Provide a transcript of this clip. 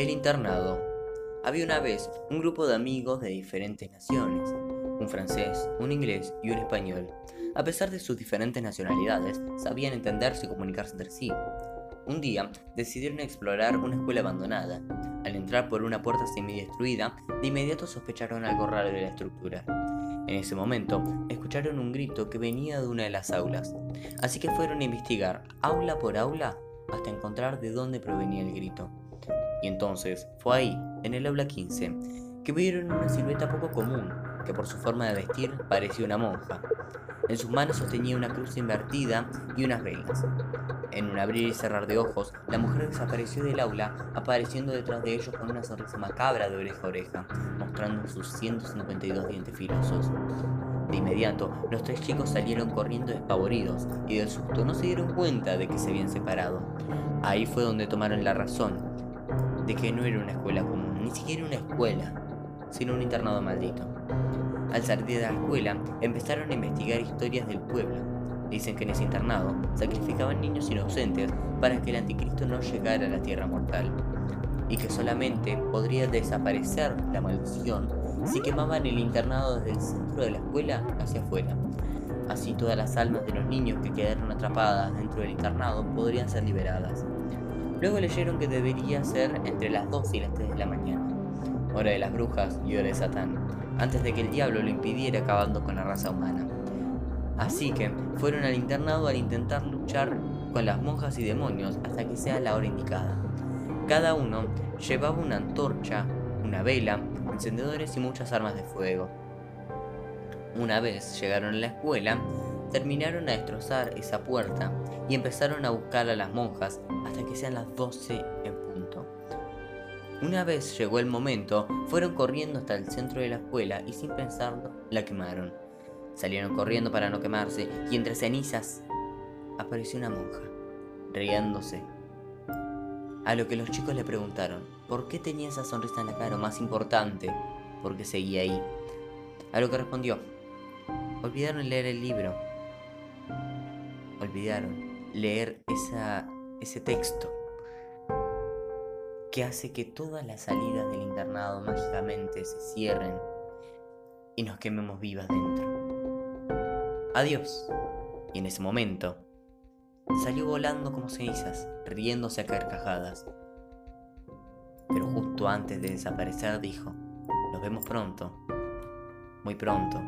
El internado. Había una vez un grupo de amigos de diferentes naciones, un francés, un inglés y un español. A pesar de sus diferentes nacionalidades, sabían entenderse y comunicarse entre sí. Un día decidieron explorar una escuela abandonada. Al entrar por una puerta semi-destruida, de inmediato sospecharon algo raro de la estructura. En ese momento, escucharon un grito que venía de una de las aulas, así que fueron a investigar aula por aula hasta encontrar de dónde provenía el grito. Y entonces fue ahí, en el aula 15, que vieron una silueta poco común, que por su forma de vestir parecía una monja. En sus manos sostenía una cruz invertida y unas velas. En un abrir y cerrar de ojos, la mujer desapareció del aula, apareciendo detrás de ellos con una sonrisa macabra de oreja a oreja, mostrando sus 152 dientes filosos. De inmediato, los tres chicos salieron corriendo despavoridos y del susto no se dieron cuenta de que se habían separado. Ahí fue donde tomaron la razón de que no era una escuela común, ni siquiera una escuela, sino un internado maldito. Al salir de la escuela, empezaron a investigar historias del pueblo. Dicen que en ese internado sacrificaban niños inocentes para que el anticristo no llegara a la tierra mortal, y que solamente podría desaparecer la maldición si quemaban el internado desde el centro de la escuela hacia afuera. Así todas las almas de los niños que quedaron atrapadas dentro del internado podrían ser liberadas. Luego leyeron que debería ser entre las 2 y las 3 de la mañana, hora de las brujas y hora de Satán, antes de que el diablo lo impidiera acabando con la raza humana. Así que fueron al internado al intentar luchar con las monjas y demonios hasta que sea la hora indicada. Cada uno llevaba una antorcha, una vela, encendedores y muchas armas de fuego. Una vez llegaron a la escuela, terminaron a destrozar esa puerta y empezaron a buscar a las monjas hasta que sean las 12 en punto. Una vez llegó el momento, fueron corriendo hasta el centro de la escuela y sin pensarlo la quemaron. Salieron corriendo para no quemarse y entre cenizas apareció una monja, riéndose. A lo que los chicos le preguntaron, ¿por qué tenía esa sonrisa en la cara? O más importante, ¿por qué seguía ahí? A lo que respondió, olvidaron leer el libro. Olvidaron leer ese texto que hace que todas las salidas del internado mágicamente se cierren y nos quememos vivas dentro. Adiós. Y en ese momento, salió volando como cenizas, riéndose a carcajadas. Pero justo antes de desaparecer dijo, nos vemos pronto, muy pronto.